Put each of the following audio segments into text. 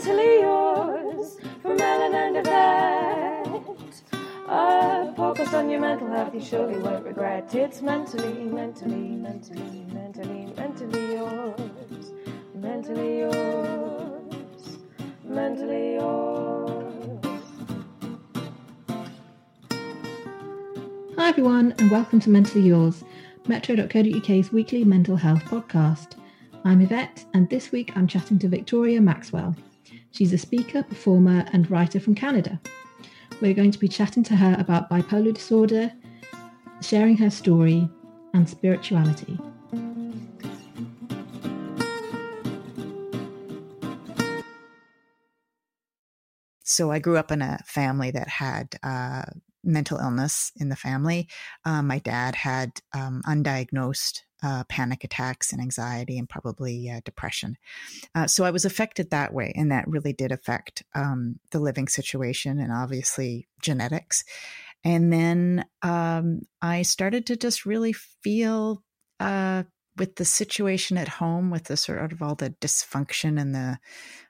Mentally yours from Ellen and Yvette. Uh, A podcast on your mental health you surely won't regret. It's mentally, mentally, mentally, mentally, mentally yours. Mentally yours. Mentally yours. Hi, everyone, and welcome to Mentally Yours, Metro.co.uk's weekly mental health podcast. I'm Yvette, and this week I'm chatting to Victoria Maxwell. She's a speaker, performer, and writer from Canada. We're going to be chatting to her about bipolar disorder, sharing her story, and spirituality. So I grew up in a family that had uh, mental illness in the family. Um, my dad had um, undiagnosed uh, panic attacks and anxiety and probably uh, depression. Uh, so I was affected that way, and that really did affect um, the living situation and obviously genetics. And then um, I started to just really feel uh, with the situation at home, with the sort of all the dysfunction and the,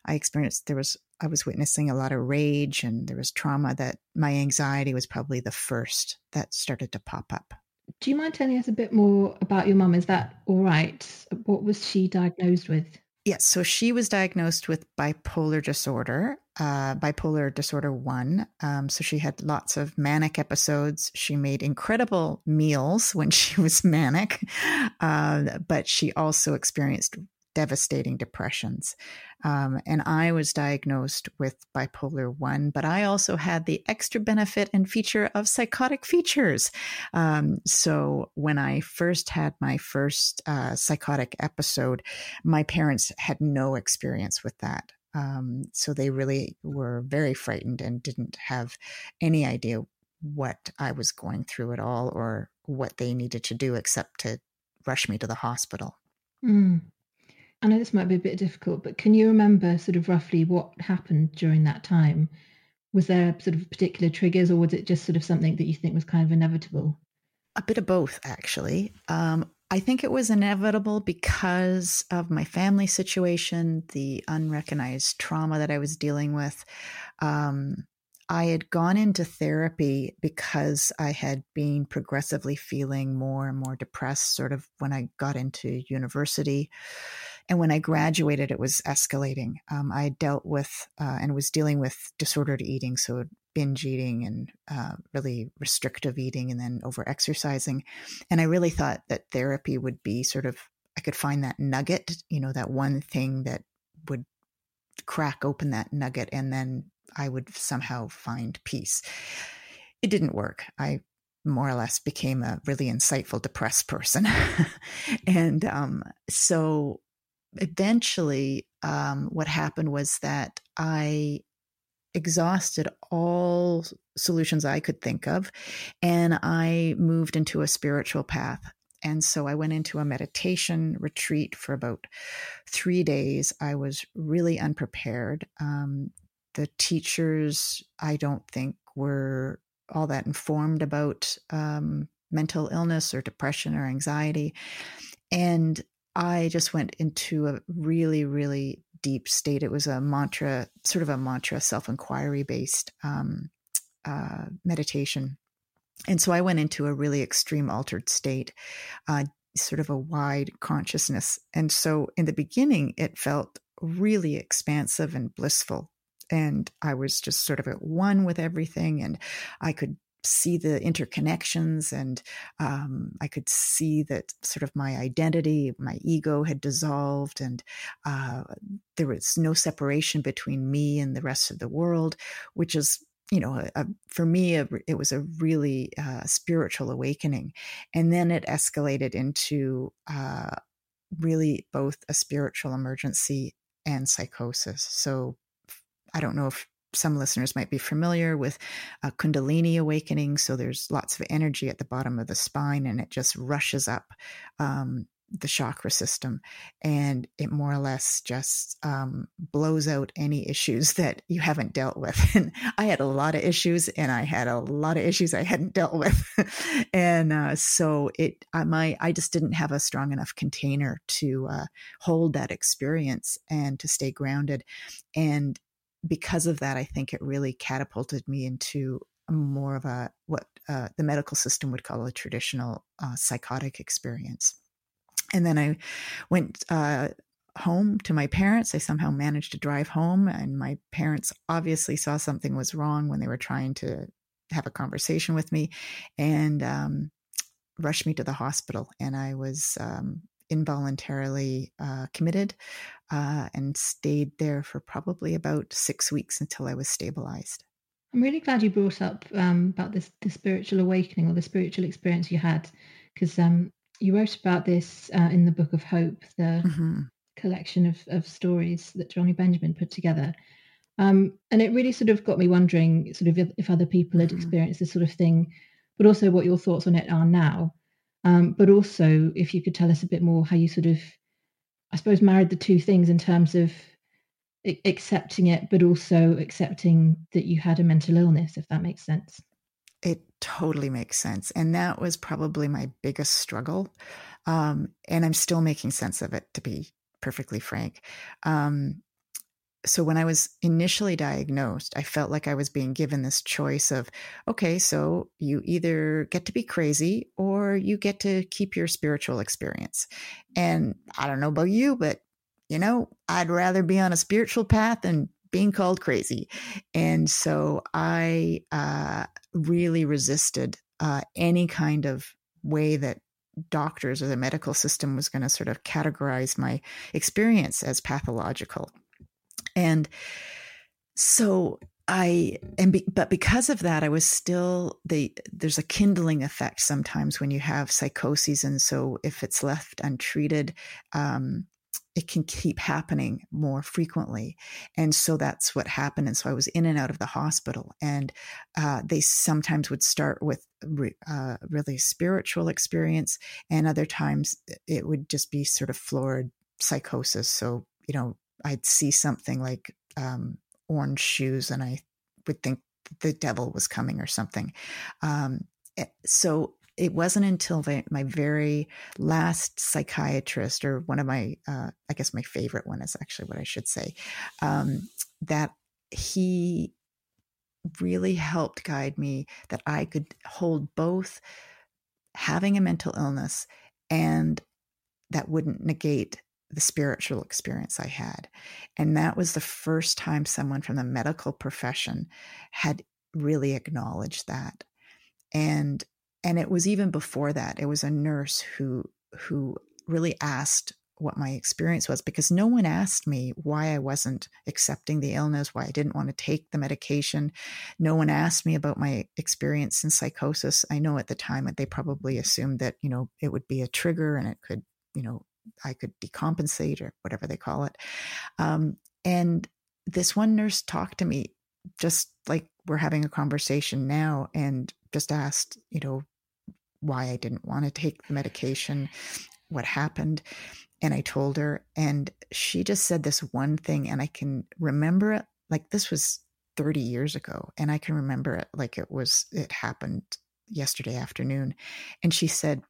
I experienced there was I was witnessing a lot of rage and there was trauma that my anxiety was probably the first that started to pop up. Do you mind telling us a bit more about your mum? Is that all right? What was she diagnosed with? Yes, so she was diagnosed with bipolar disorder, uh, bipolar disorder one. Um, so she had lots of manic episodes. She made incredible meals when she was manic, uh, but she also experienced devastating depressions. Um, and I was diagnosed with bipolar 1, but I also had the extra benefit and feature of psychotic features. Um, so when I first had my first uh, psychotic episode, my parents had no experience with that. Um, so they really were very frightened and didn't have any idea what I was going through at all or what they needed to do except to rush me to the hospital. Mm. I know this might be a bit difficult, but can you remember sort of roughly what happened during that time? Was there sort of particular triggers, or was it just sort of something that you think was kind of inevitable? A bit of both, actually. Um, I think it was inevitable because of my family situation, the unrecognized trauma that I was dealing with. Um, I had gone into therapy because I had been progressively feeling more and more depressed, sort of when I got into university. And when I graduated, it was escalating. Um, I dealt with uh, and was dealing with disordered eating, so binge eating and uh, really restrictive eating, and then over exercising. And I really thought that therapy would be sort of, I could find that nugget, you know, that one thing that would crack open that nugget, and then I would somehow find peace. It didn't work. I more or less became a really insightful depressed person and um, so eventually, um, what happened was that I exhausted all solutions I could think of. And I moved into a spiritual path. And so I went into a meditation retreat for about three days. I was really unprepared. Um, the teachers, I don't think, were all that informed about um, mental illness or depression or anxiety. And I just went into a really, really deep state. It was a mantra, sort of a mantra, self inquiry based um, uh, meditation. And so I went into a really extreme altered state, uh, sort of a wide consciousness. And so in the beginning, it felt really expansive and blissful. And I was just sort of at one with everything, and I could see the interconnections and um, i could see that sort of my identity my ego had dissolved and uh, there was no separation between me and the rest of the world which is you know a, a, for me a, it was a really uh, spiritual awakening. And then it escalated into uh, really both a spiritual emergency and psychosis. So I don't know if some listeners might be familiar with a Kundalini awakening. So there's lots of energy at the bottom of the spine and it just rushes up um, the chakra system and it more or less just um, blows out any issues that you haven't dealt with. And I had a lot of issues and I had a lot of issues I hadn't dealt with. and uh, so it, I, my, I just didn't have a strong enough container to uh, hold that experience and to stay grounded. And because of that, I think it really catapulted me into more of a what uh, the medical system would call a traditional uh, psychotic experience. And then I went uh, home to my parents. I somehow managed to drive home, and my parents obviously saw something was wrong when they were trying to have a conversation with me, and um, rushed me to the hospital. And I was um, involuntarily uh, committed uh, and stayed there for probably about six weeks until I was stabilized. I'm really glad you brought up um, about this the spiritual awakening or the spiritual experience you had, because um, you wrote about this uh, in the Book of Hope, the mm-hmm. collection of, of stories that Jonny Benjamin put together. Um, and it really sort of got me wondering, sort of, if, if other people had mm-hmm. experienced this sort of thing, but also what your thoughts on it are now. Um, but also, if you could tell us a bit more how you sort of, I suppose, married the two things in terms of accepting it, but also accepting that you had a mental illness, if that makes sense. It totally makes sense. And that was probably my biggest struggle. Um, and I'm still making sense of it, to be perfectly frank. Um, so when I was initially diagnosed, I felt like I was being given this choice of, okay, so you either get to be crazy or you get to keep your spiritual experience. And I don't know about you, but you know, I'd rather be on a spiritual path than being called crazy. And so I uh, really resisted uh, any kind of way that doctors or the medical system was going to sort of categorize my experience as pathological. And so I and be, but because of that, I was still the there's a kindling effect sometimes when you have psychoses, and so if it's left untreated, um, it can keep happening more frequently, and so that's what happened. And so I was in and out of the hospital, and uh, they sometimes would start with re, uh, really spiritual experience, and other times it would just be sort of florid psychosis. So you know I'd see something like um, orange shoes and I would think the devil was coming or something. Um, eh, so it wasn't until my very last psychiatrist, or one of my, uh, I guess my favorite one is actually what I should say, um, that he really helped guide me that I could hold both having a mental illness and that wouldn't negate the spiritual experience I had. And that was the first time someone from the medical profession had really acknowledged that. And and it was even before that. It was a nurse who who really asked what my experience was because no one asked me why I wasn't accepting the illness, why I didn't want to take the medication. No one asked me about my experience in psychosis. I know at the time that they probably assumed that, you know, it would be a trigger and it could, you know, I could decompensate or whatever they call it. Um, and this one nurse talked to me just like we're having a conversation now and just asked, you know, why I didn't want to take the medication, what happened. And I told her, and she just said this one thing, and I can remember it like this was 30 years ago. And I can remember it like it was, it happened yesterday afternoon. And she said,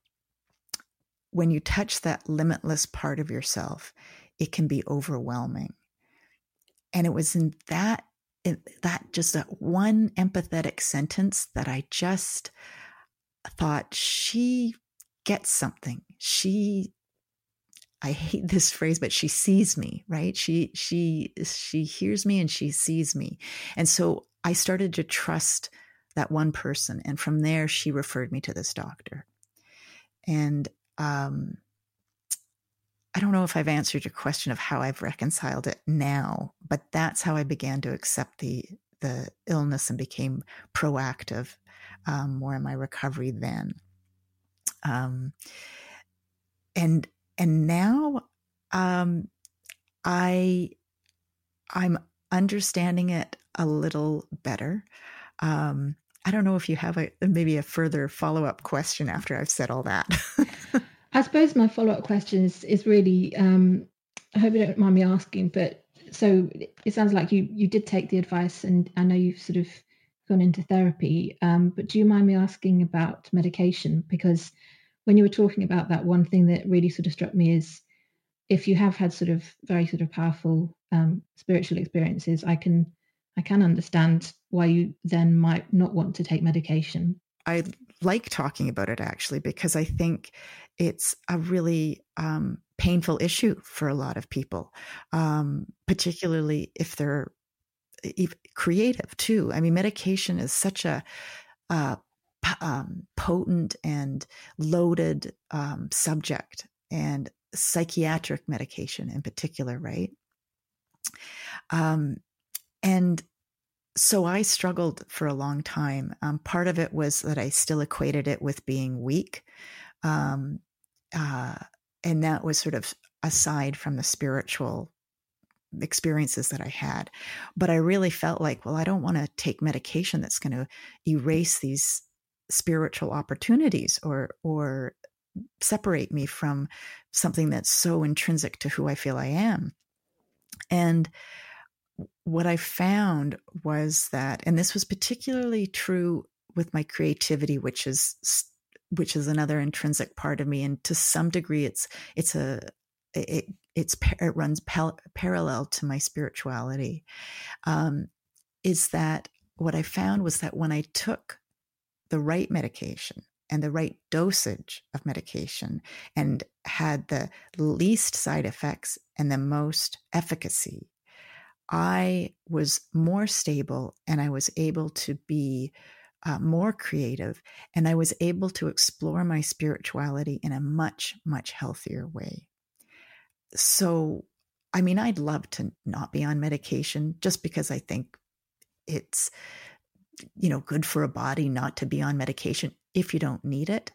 when you touch that limitless part of yourself, it can be overwhelming. And it was in that that just that one empathetic sentence that I just thought she gets something. She I hate this phrase, but she sees me, right? She she she hears me and she sees me. And so I started to trust that one person. And from there she referred me to this doctor. And um I don't know if I've answered your question of how I've reconciled it now, but that's how I began to accept the the illness and became proactive um, more in my recovery then. Um, and and now um, I I'm understanding it a little better. Um, I don't know if you have a maybe a further follow up question after I've said all that. I suppose my follow up question is, is really, um, I hope you don't mind me asking, but so it sounds like you you did take the advice, and I know you've sort of gone into therapy. Um, but do you mind me asking about medication? Because when you were talking about that, one thing that really sort of struck me is if you have had sort of very sort of powerful um, spiritual experiences, I can I can understand why you then might not want to take medication. I like talking about it actually because I think it's a really um, painful issue for a lot of people, um, particularly if they're creative too. I mean, medication is such a uh, um, potent and loaded um, subject, and psychiatric medication in particular, right? Um, and so I struggled for a long time. Um, part of it was that I still equated it with being weak. Um, uh, and that was sort of aside from the spiritual experiences that I had. But I really felt like, well, I don't want to take medication that's going to erase these spiritual opportunities or or separate me from something that's so intrinsic to who I feel I am. And what I found was that, and this was particularly true with my creativity, which is which is another intrinsic part of me and to some degree it's it's a it it's it runs pal- parallel to my spirituality um, is that what i found was that when i took the right medication and the right dosage of medication and had the least side effects and the most efficacy i was more stable and i was able to be uh, more creative, and I was able to explore my spirituality in a much, much healthier way. So, I mean, I'd love to not be on medication just because I think it's, you know, good for a body not to be on medication if you don't need it.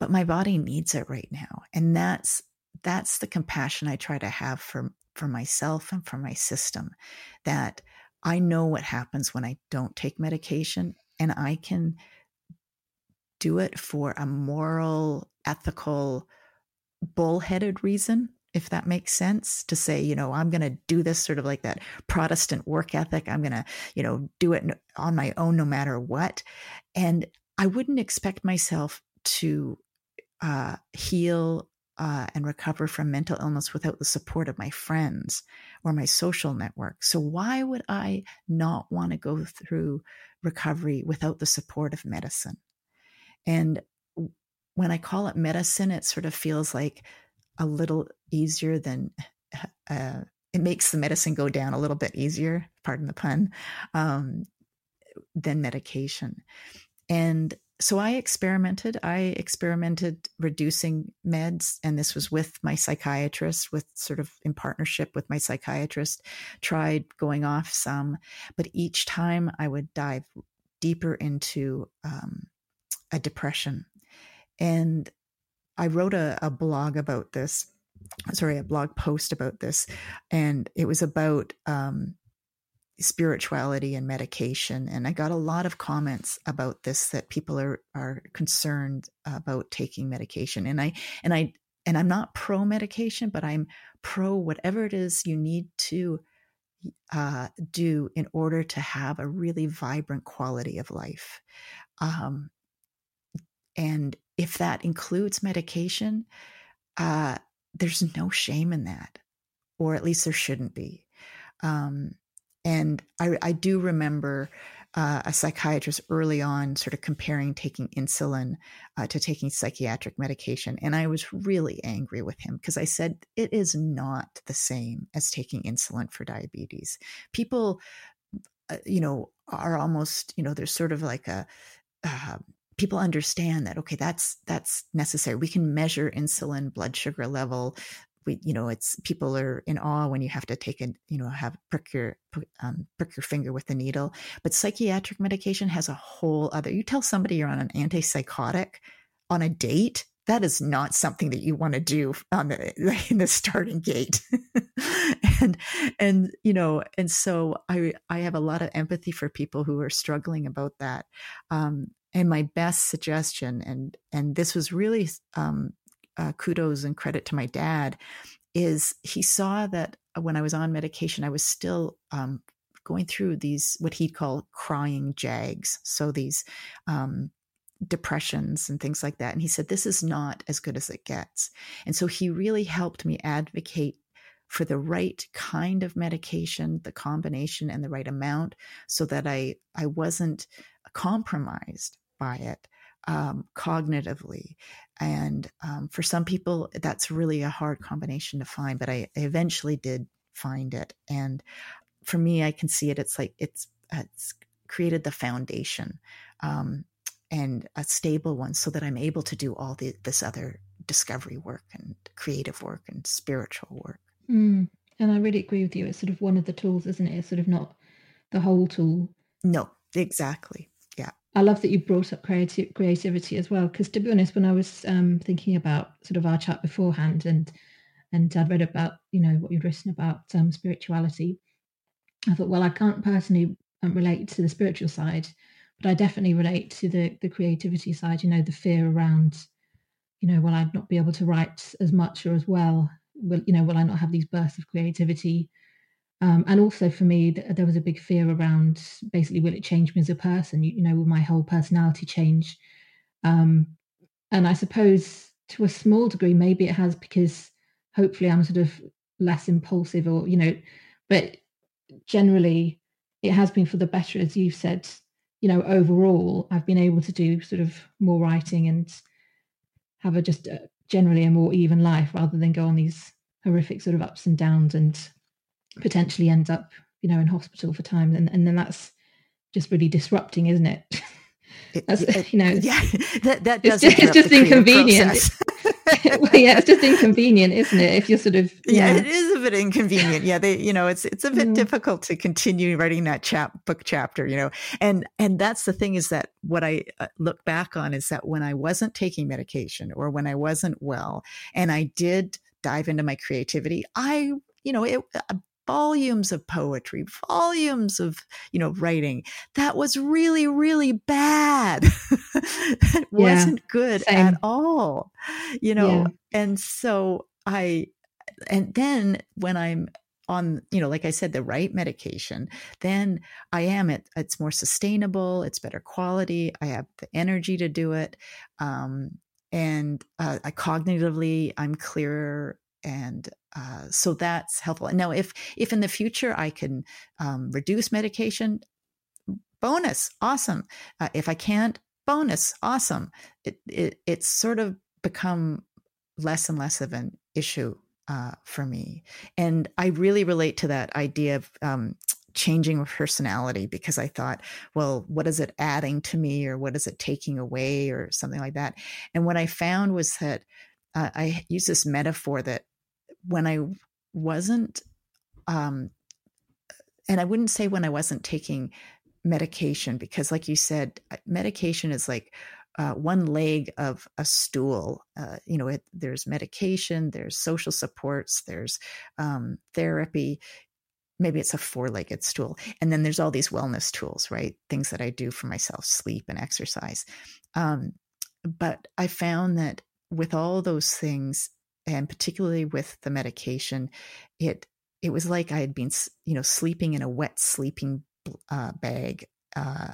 But my body needs it right now. And that's that's the compassion I try to have for for myself and for my system that I know what happens when I don't take medication and I can do it for a moral, ethical, bullheaded reason, if that makes sense, to say, you know, I'm going to do this sort of like that Protestant work ethic. I'm going to, you know, do it on my own no matter what. And I wouldn't expect myself to uh, heal uh, and recover from mental illness without the support of my friends or my social network. So, why would I not want to go through recovery without the support of medicine? And when I call it medicine, it sort of feels like a little easier than uh, it makes the medicine go down a little bit easier, pardon the pun, um, than medication. And so I experimented. I experimented reducing meds, and this was with my psychiatrist, with sort of in partnership with my psychiatrist. Tried going off some, but each time I would dive deeper into um, a depression. And I wrote a, a blog about this, sorry, a blog post about this, and it was about um, spirituality and medication and i got a lot of comments about this that people are are concerned about taking medication and i and i and i'm not pro medication but i'm pro whatever it is you need to uh, do in order to have a really vibrant quality of life. Um, and if that includes medication uh, there's no shame in that or at least there shouldn't be. Um, and I, I do remember uh, a psychiatrist early on sort of comparing taking insulin uh, to taking psychiatric medication. And I was really angry with him because I said, it is not the same as taking insulin for diabetes. People, uh, you know, are almost, you know, there's sort of like a, uh, people understand that okay that's that's necessary we can measure insulin blood sugar level we you know it's people are in awe when you have to take a you know have prick your um, prick your finger with the needle. But psychiatric medication has a whole other you tell somebody you're on an antipsychotic on a date that is not something that you want to do on the in the starting gate. And and you know and so i i have a lot of empathy for people who are struggling about that. Um, and my best suggestion and and this was really um, uh, kudos and credit to my dad is he saw that when I was on medication, I was still um, going through these what he'd call crying jags. So these um, depressions and things like that. And he said, This is not as good as it gets. And so he really helped me advocate for the right kind of medication, the combination and the right amount, so that I, I wasn't compromised by it um, cognitively. And um, for some people, that's really a hard combination to find, but I, I eventually did find it. And for me, I can see it. It's like it's, it's created the foundation um, and a stable one so that I'm able to do all the, this other discovery work and creative work and spiritual work. Mm. And I really agree with you. It's sort of one of the tools, isn't it? It's sort of not the whole tool. No, exactly. I love that you brought up creative, creativity as well. Because to be honest, when I was um, thinking about sort of our chat beforehand, and and I'd read about you know what you'd written about um, spirituality, I thought, well, I can't personally um, relate to the spiritual side, but I definitely relate to the the creativity side. You know, the fear around, you know, will I not be able to write as much or as well? Will you know, will I not have these bursts of creativity? Um, and also for me, th- there was a big fear around basically, will it change me as a person? You, you know, will my whole personality change? Um, and I suppose to a small degree, maybe it has because hopefully I'm sort of less impulsive or, you know, but generally it has been for the better, as you've said, you know, overall, I've been able to do sort of more writing and have a just a, generally a more even life rather than go on these horrific sort of ups and downs and potentially ends up, you know, in hospital for time. And, and then that's just really disrupting, isn't it? That's, it, you know, yeah, that that does it's just, it's just inconvenient. well, yeah, it's just inconvenient, isn't it? If you're sort of yeah, it is a bit inconvenient. Yeah, they, you know, it's it's a bit mm. difficult to continue writing that chap book chapter, you know, and and that's the thing is that what I uh, look back on is that when I wasn't taking medication or when I wasn't well, and I did dive into my creativity, I you know, it, uh, volumes of poetry, volumes of, you know, writing. That was really, really bad. it yeah, wasn't good same. at all, you know. Yeah. And so I, and then when I'm on you know like i said the right medication then i am it it's more sustainable it's better quality i have the energy to do it um, and uh, I cognitively i'm clearer and uh, so that's helpful. Now, if if in the future I can um, reduce medication, bonus, awesome. Uh, if I can't, bonus, awesome. It, it it's sort of become less and less of an issue uh, for me, and I really relate to that idea of um, changing personality because I thought, well, what is it adding to me, or what is it taking away, or something like that. And what I found was that uh, I use this metaphor that when I wasn't, um, and I wouldn't say when I wasn't taking medication, because like you said, uh, medication is like uh, one leg of a stool. Uh, you know, it, there's medication, there's social supports, there's um, therapy. maybe it's a four-legged stool and then there's all these wellness tools right things that i do for myself sleep and exercise um, but i found that with all those things and particularly with the medication it it was like i had been you know sleeping in a wet sleeping uh, bag uh,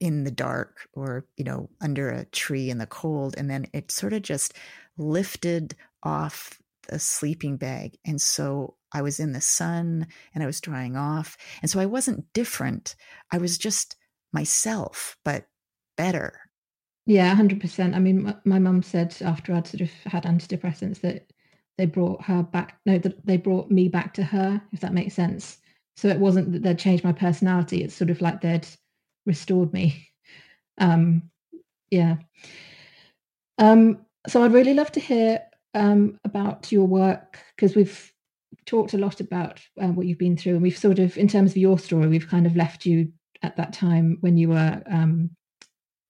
in the dark or you know under a tree in the cold and then it sort of just lifted off the sleeping bag and so i was in the sun and i was drying off and so i wasn't different. I was just myself but better yeah 100% i mean my mum said after i'd sort of had antidepressants that they brought her back no that they brought me back to her if that makes sense so it wasn't that they'd changed my personality it's sort of like they'd restored me. Um, yeah. Um, so I'd really love to hear um, about your work because we've talked a lot about uh, what you've been through, and we've sort of, in terms of your story, we've kind of left you at that time when you were um,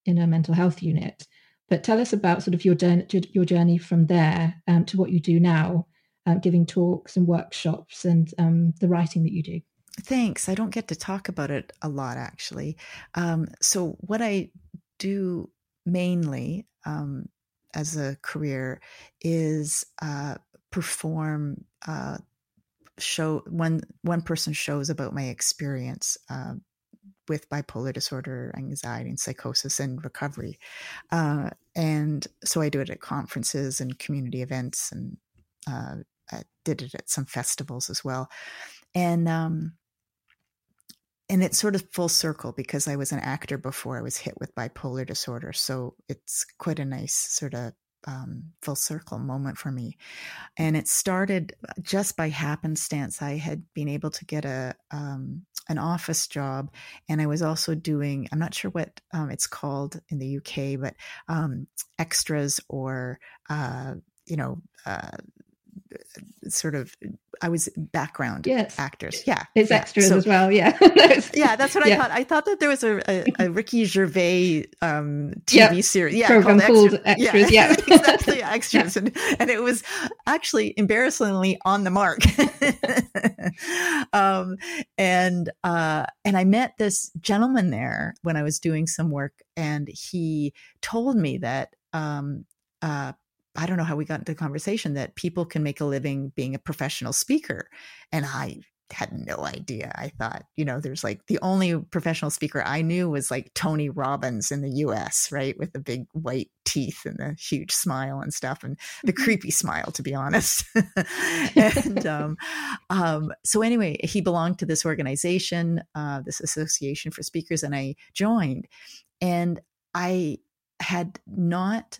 in a mental health unit. But tell us about sort of your journey, your journey from there um, to what you do now, uh, giving talks and workshops and um, the writing that you do. Thanks. I don't get to talk about it a lot, actually. Um, so, what I do mainly um, as a career is uh, perform uh, show one one person shows about my experience uh, with bipolar disorder, anxiety, and psychosis and recovery. Uh, and so I do it at conferences and community events, and uh, I did it at some festivals as well. And um, and it's sort of full circle because I was an actor before I was hit with bipolar disorder. So it's quite a nice sort of um, full circle moment for me. And it started just by happenstance. I had been able to get a um, an office job, and I was also doing I'm not sure what um, it's called in the UK, but um, extras or uh, you know. Uh, sort of I was background yes. actors. Yeah. It's yeah. extras so, as well. Yeah. yeah, that's what yeah. I thought. I thought that there was a, a, a Ricky Gervais um, TV series. Yeah, program called, called Extras. Yeah. yeah. exactly. Extras. And, and it was actually embarrassingly on the mark. um, and, uh, and I met this gentleman there when I was doing some work and he told me that, um, uh, I don't know how we got into the conversation that people can make a living being a professional speaker. And I had no idea. I thought, you know, there's like the only professional speaker I knew was like Tony Robbins in the US, right? With the big white teeth and the huge smile and stuff and the mm-hmm. creepy smile, to be honest. and um, um, so, anyway, he belonged to this organization, uh, this association for speakers, and I joined. And I had not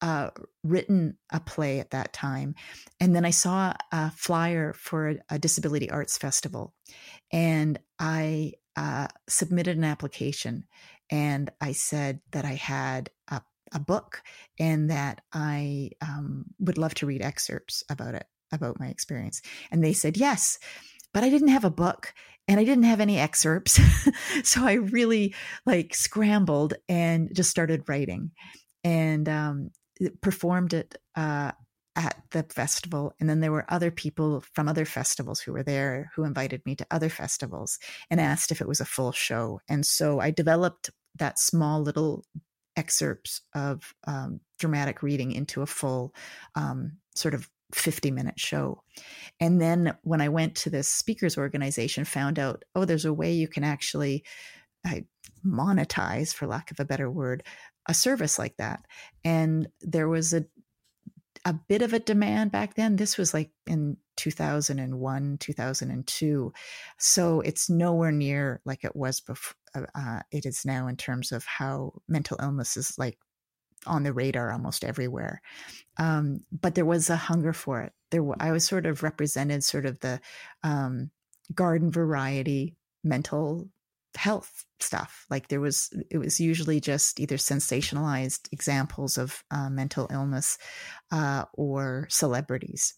uh, written a play at that time. And then I saw a flyer for a, a disability arts festival. And I uh, submitted an application and I said that I had a, a book and that I um, would love to read excerpts about it, about my experience. And they said, yes. But I didn't have a book and I didn't have any excerpts. so I really like scrambled and just started writing. And um, performed it uh, at the festival. And then there were other people from other festivals who were there who invited me to other festivals and asked if it was a full show. And so I developed that small little excerpts of um, dramatic reading into a full um, sort of 50 minute show. And then when I went to this speakers organization, found out, oh, there's a way you can actually I monetize, for lack of a better word, a service like that. And there was a a bit of a demand back then. This was like in 2001, 2002. So it's nowhere near like it was before. Uh, uh, it is now in terms of how mental illness is like on the radar almost everywhere. Um, but there was a hunger for it. There, I was sort of represented sort of the um, garden variety mental health stuff. Like there was it was usually just either sensationalized examples of uh, mental illness uh, or celebrities.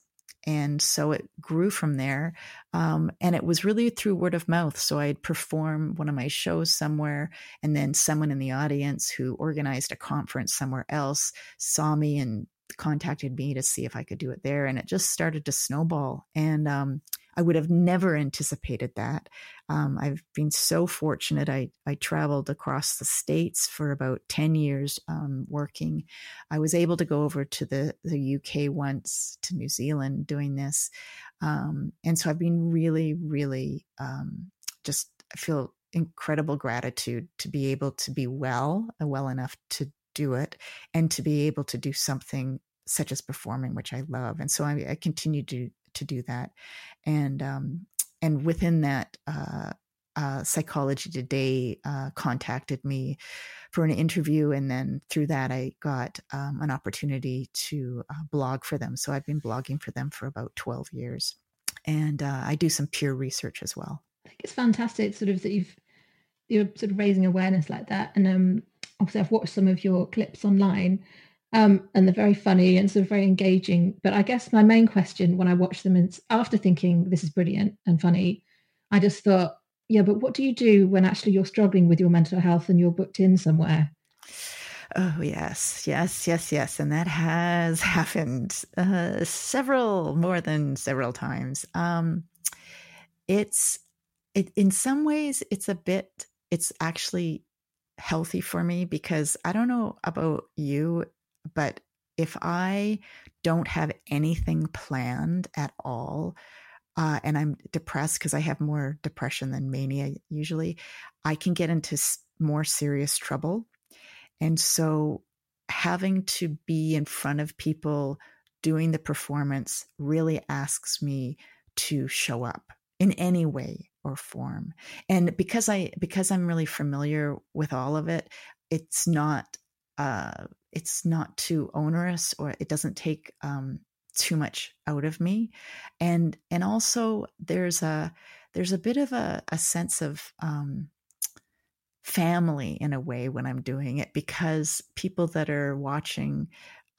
And so it grew from there um, and it was really through word of mouth. So i'd perform one of my shows somewhere and then someone in the audience who organized a conference somewhere else saw me and contacted me to see if i could do it there and it just started to snowball. And um, I would have never anticipated that. Um, I've been so fortunate. I, I traveled across the states for about 10 years um, working. I was able to go over to the, the UK once, to New Zealand doing this. Um, and so I've been really, really um, just I feel incredible gratitude to be able to be well, uh, well enough to do it, and to be able to do something such as performing, which I love. And so I, I continue to to do that, and um, and within that. Uh, uh, Psychology Today uh, contacted me for an interview, and then through that, I got um, an opportunity to uh, blog for them. So I've been blogging for them for about 12 years, and uh, I do some peer research as well. I think it's fantastic, sort of that you've you're sort of raising awareness like that. And um, obviously, I've watched some of your clips online, um, and they're very funny and sort of very engaging. But I guess my main question when I watch them is after thinking this is brilliant and funny, I just thought, yeah, but what do you do when actually you're struggling with your mental health and you're booked in somewhere? Oh, yes, yes, yes, yes. And that has happened uh, several, more than several times. Um, it's, it, in some ways, it's a bit it's actually healthy for me because I don't know about you, but if I don't have anything planned at all, uh, and I'm depressed because I have more depression than mania usually, I can get into more serious trouble. And so having to be in front of people doing the performance really asks me to show up in any way or form. And because I because I'm really familiar with all of it, it's not uh, it's not too onerous or it doesn't take um, too much out of me. And and also there's a there's a bit of a, a sense of um, family in a way when I'm doing it because people that are watching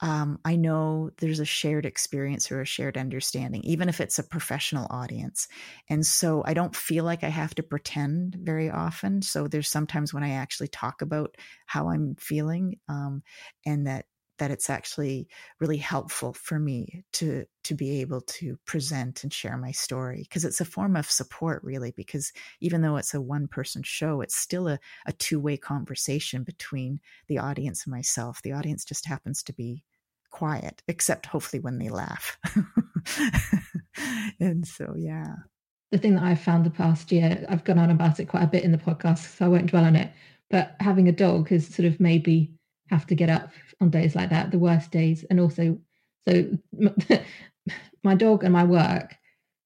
um, I know there's a shared experience or a shared understanding, even if it's a professional audience. And so I don't feel like I have to pretend very often. So there's sometimes when I actually talk about how I'm feeling, um, and that that it's actually really helpful for me to to be able to present and share my story because it's a form of support really because even though it's a one person show it's still a, a two-way conversation between the audience and myself the audience just happens to be quiet, except hopefully when they laugh. and so, yeah. The thing that I've found the past year, I've gone on about it quite a bit in the podcast, so I won't dwell on it. But having a dog has sort of maybe have to get up on days like that, the worst days. And also, so my dog and my work,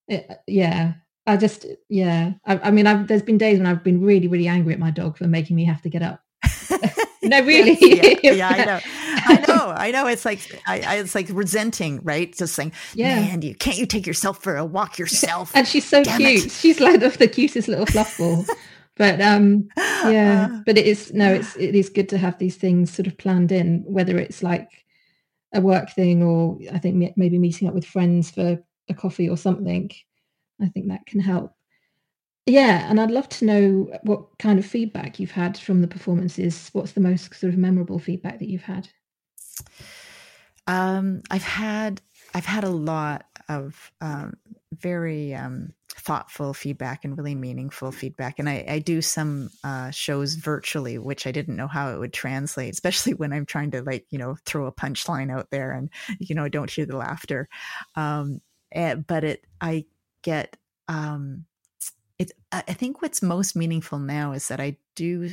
it, yeah, I just, yeah. I, I mean, I've, there's been days when I've been really, really angry at my dog for making me have to get up. no, really. Yeah, yeah, I know. I know. I know. It's like I, I, it's like resenting, right? Just saying, yeah. man, you can't you take yourself for a walk yourself? And she's so Damn cute. It. She's like the, the cutest little fluffball. but um, yeah. But it is no. It's it is good to have these things sort of planned in, whether it's like a work thing or I think maybe meeting up with friends for a coffee or something. I think that can help. Yeah, and I'd love to know what kind of feedback you've had from the performances. What's the most sort of memorable feedback that you've had? Um, I've had I've had a lot of um, very um, thoughtful feedback and really meaningful feedback, and I, I do some uh, shows virtually, which I didn't know how it would translate, especially when I'm trying to like you know throw a punchline out there and you know don't hear the laughter. And, eh, but it I get um, it's i think what's most meaningful now is that i do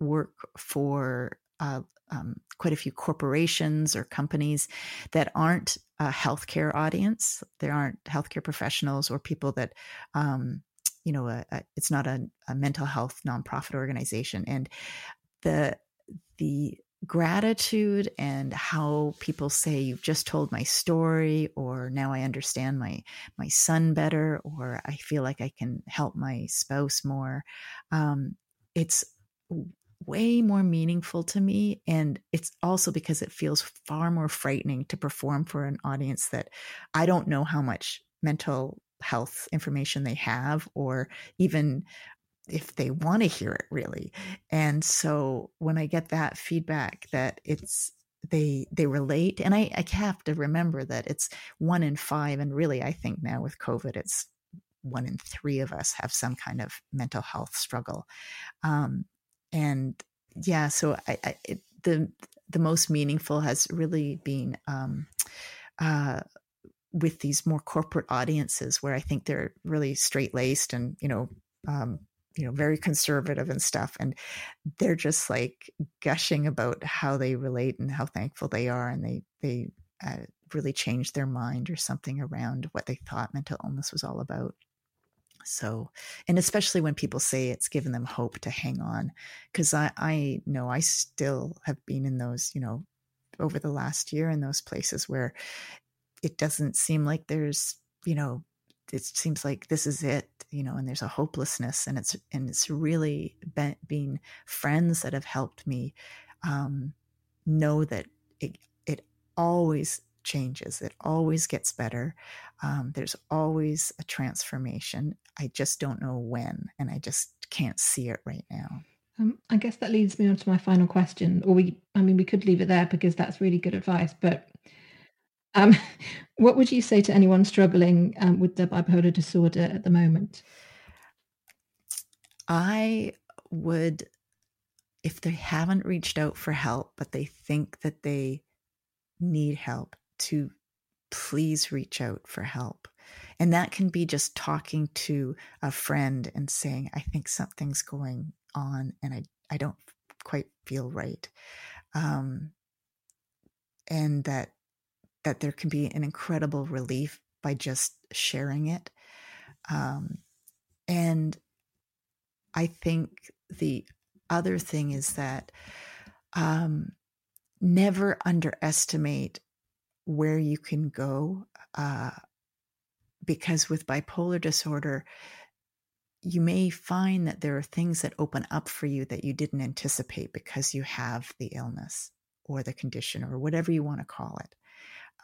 work for uh, um, quite a few corporations or companies that aren't a healthcare audience. There aren't healthcare professionals or people that um, you know a, a, it's not a, a mental health nonprofit organization. And the the gratitude and how people say you've just told my story or now i understand my my son better or i feel like i can help my spouse more. Um, it's way more meaningful to me and it's also because it feels far more frightening to perform for an audience that i don't know how much mental health information they have or even if they want to hear it really and so when i get that feedback that it's they they relate and I, I have to remember that it's one in five and really i think now with covid it's one in three of us have some kind of mental health struggle. Um, and yeah, so I, I it, the the most meaningful has really been um, uh, with these more corporate audiences where I think they're really straight laced and you know um, you know very conservative and stuff, and they're just like gushing about how they relate and how thankful they are, and they they uh, really changed their mind or something around what they thought mental illness was all about. So, and especially when people say it's given them hope to hang on, because I, I know I still have been in those, you know, over the last year in those places where it doesn't seem like there's, you know, it seems like this is it, you know, and there's a hopelessness, and it's and it's really been, being friends that have helped me um, know that it it always changes. It always gets better. Um, there's always a transformation. I just don't know when, and I just can't see it right now. Um, I guess that leads me on to my final question. Or we, I mean, we could leave it there because that's really good advice. But um, what would you say to anyone struggling um, with their bipolar disorder at the moment? I would, if they haven't reached out for help, but they think that they need help, to please reach out for help. And that can be just talking to a friend and saying, I think something's going on and I, I don't quite feel right. Um, and that that there can be an incredible relief by just sharing it. Um, and I think the other thing is that um, never underestimate where you can go uh, because with bipolar disorder you may find that there are things that open up for you that you didn't anticipate because you have the illness or the condition or whatever you want to call it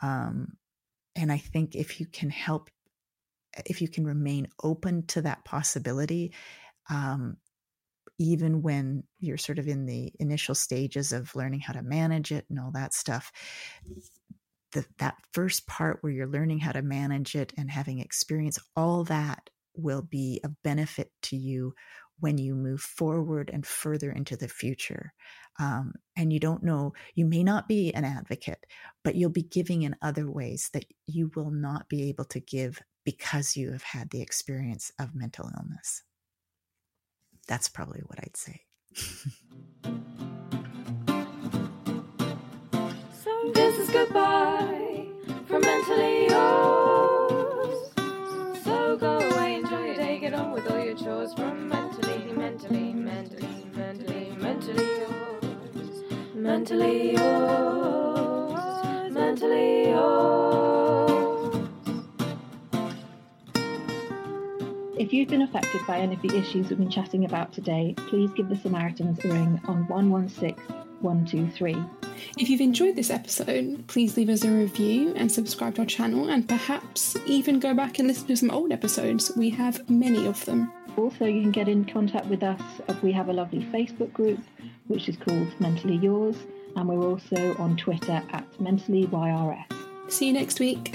um, and i think if you can help if you can remain open to that possibility um, even when you're sort of in the initial stages of learning how to manage it and all that stuff the, that first part where you're learning how to manage it and having experience, all that will be of benefit to you when you move forward and further into the future. Um, and you don't know, you may not be an advocate, but you'll be giving in other ways that you will not be able to give because you have had the experience of mental illness. That's probably what I'd say. So, this is goodbye from mentally yours. So go away, enjoy your day, get on with all your chores from mentally, mentally, mentally, mentally, mentally yours. Mentally yours. Mentally yours. If you've been affected by any of the issues we've been chatting about today, please give the Samaritans a ring on 116 123. If you've enjoyed this episode, please leave us a review and subscribe to our channel, and perhaps even go back and listen to some old episodes. We have many of them. Also, you can get in contact with us. We have a lovely Facebook group, which is called Mentally Yours, and we're also on Twitter at MentallyYRS. See you next week.